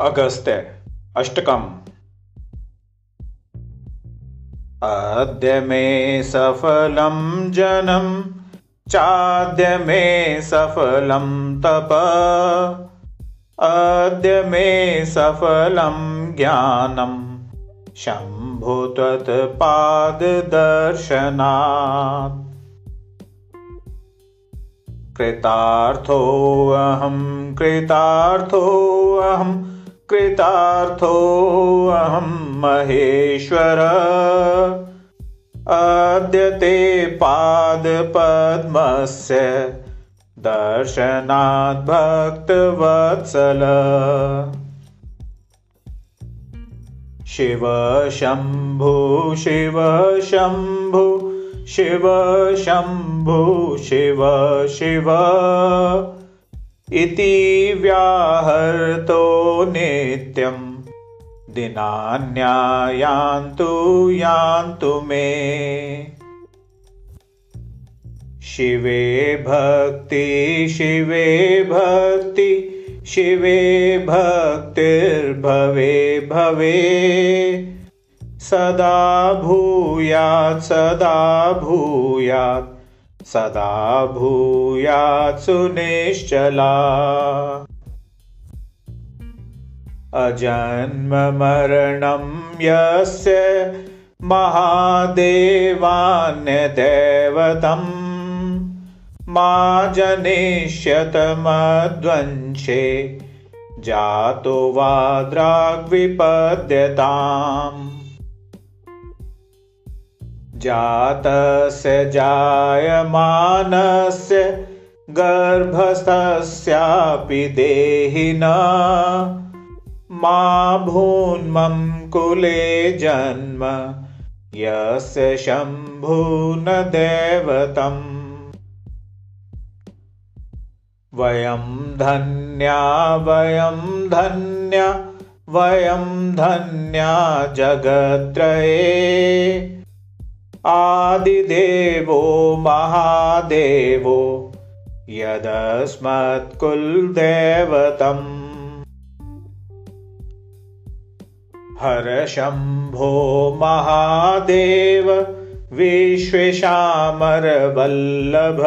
अगस्त्य अष्टकम्। अद्य मे सफलं जनं चाद्य मे सफलं तप। अद्य मे सफलं ज्ञानं शम्भु त्वत्पाददर्शनात् कृतार्थोऽहं कृतार्थोऽहं कृतार्थोऽहं महेश्वर। अद्य ते पादपद्मस्य दर्शनाद्भक्तवत्सल शिव शम्भु शिव शम्भु शिव शम्भु शिव शिव। इति व्याहर्तो नित्यं दिनान्यायान्तु यान्तु मे। शिवे भक्ति शिवे भक्ति शिवे भक्तिर्भवे भवे। सदा भूयात् सदा भूयात् सदा भूयात् सुनिश्चला अजन्ममरणं यस्य महादेवान्यदेवतम् मा जनिष्यतमद्वंशे जातो वा द्राग्विपद्यताम्। जातस्य जायमानस्य गर्भस्थस्यापि देहिना मा भून्मं कुले जन्म। यस्य शम्भुनदेवतम्। वयं धन्या वयं धन्या वयं धन्या जगद्रये। आदिदेवो महादेवो यदस्मत्कुलदेवतम् हरशम्भो महादेव विश्वेशामरवल्लभ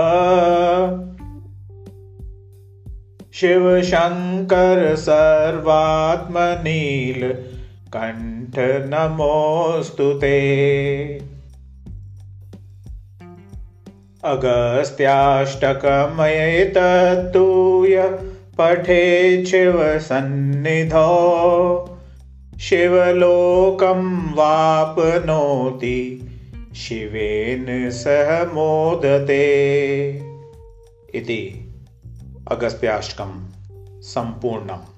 शिवशङ्कर सर्वात्मनीलकण्ठ नमोऽस्तु ते। अगस्त्याष्टकमयेतत्तूय पठे शिवसन्निधौ शिवलोकं वाप्नोति शिवेन सह मोदते। इति अगस्त्याष्टकं सम्पूर्णम्